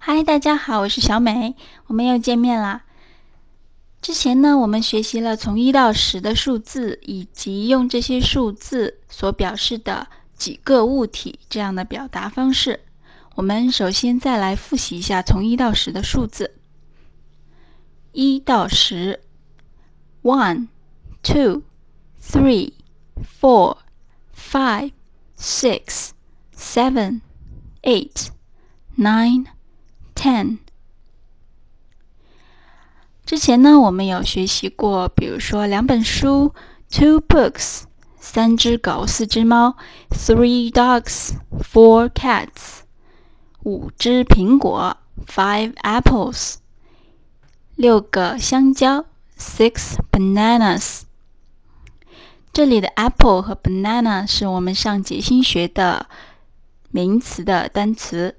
嗨，大家好，我是小美，我们又见面啦。之前呢，我们学习了从一到十的数字，以及用这些数字所表示的几个物体这样的表达方式。我们首先再来复习一下从一到十的数字。一到十：one, two, three, four, five, six, seven, eight, nine, ten。之前呢，我们有学习过，比如说两本书，two books，三只狗，四只猫，three dogs，four cats，五只苹果，five apples，六个香蕉，six bananas。这里的 apple 和 banana 是我们上节新学的名词的单词，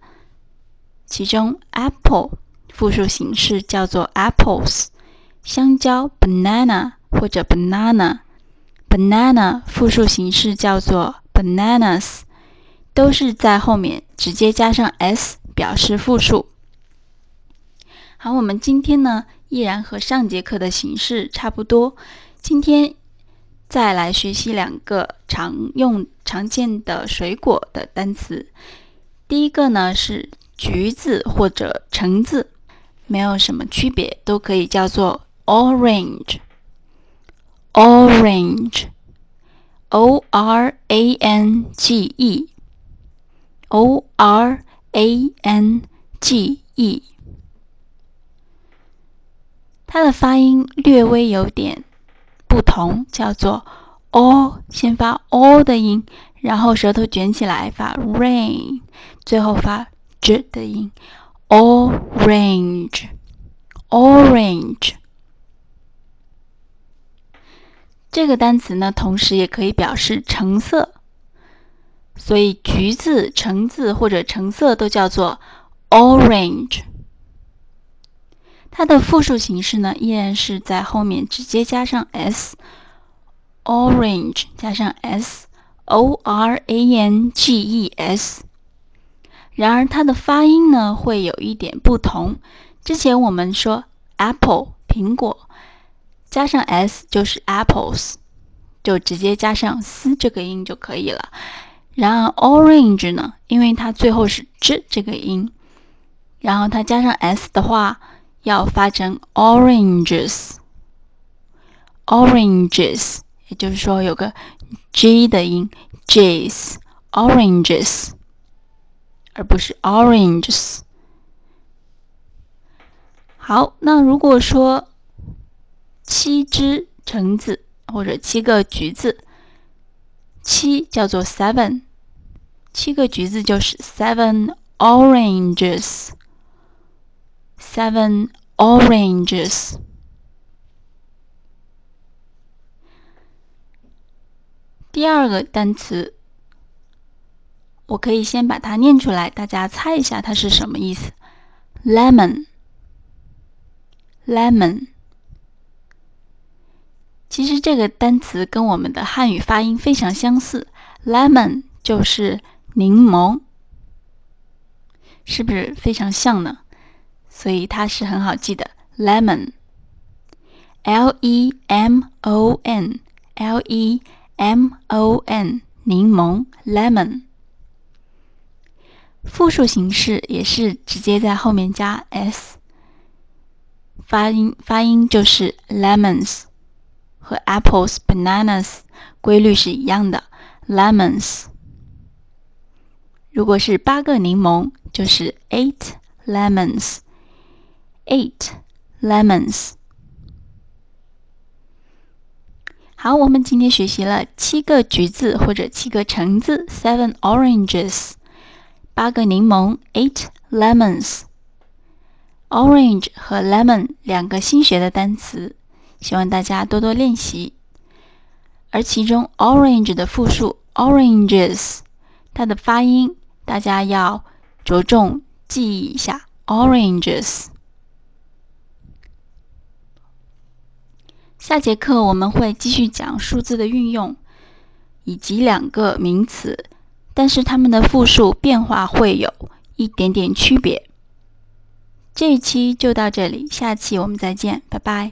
其中 apple。复数形式叫做 apples，香蕉 banana 或者 banana，banana 复数形式叫做 bananas，都是在后面直接加上 s 表示复数。好，我们今天呢依然和上节课的形式差不多，今天再来学习两个常用常见的水果的单词。第一个呢是橘子或者橙子。没有什么区别，都可以叫做 orange，orange，o r a n g e，o r a n g e，它的发音略微有点不同，叫做 o，先发 o 的音，然后舌头卷起来发 rain，最后发 j 的音。Orange, orange，这个单词呢，同时也可以表示橙色，所以橘子、橙子或者橙色都叫做 orange。它的复数形式呢，依然是在后面直接加上 s，orange 加上 s，o r a n g e s。然而，它的发音呢会有一点不同。之前我们说 apple 苹果，加上 s 就是 apples，就直接加上 s 这个音就可以了。然而 orange 呢，因为它最后是 z 这个音，然后它加上 s 的话，要发成 oranges，oranges，也就是说有个 g 的音，j's oranges。而不是 oranges。好，那如果说七只橙子或者七个橘子，七叫做 seven，七个橘子就是 seven oranges，seven oranges。第二个单词。我可以先把它念出来，大家猜一下它是什么意思？lemon，lemon。其实这个单词跟我们的汉语发音非常相似，lemon 就是柠檬，是不是非常像呢？所以它是很好记的，lemon，l e m o n，l e m o n，柠檬，lemon。复数形式也是直接在后面加 s，发音发音就是 lemons，和 apples、bananas 规律是一样的，lemons。如果是八个柠檬，就是 eight lemons，eight lemons。好，我们今天学习了七个橘子或者七个橙子，seven oranges。八个柠檬，eight lemons。orange 和 lemon 两个新学的单词，希望大家多多练习。而其中 orange 的复数 oranges，它的发音大家要着重记忆一下 oranges。下节课我们会继续讲数字的运用，以及两个名词。但是它们的复数变化会有一点点区别。这一期就到这里，下期我们再见，拜拜。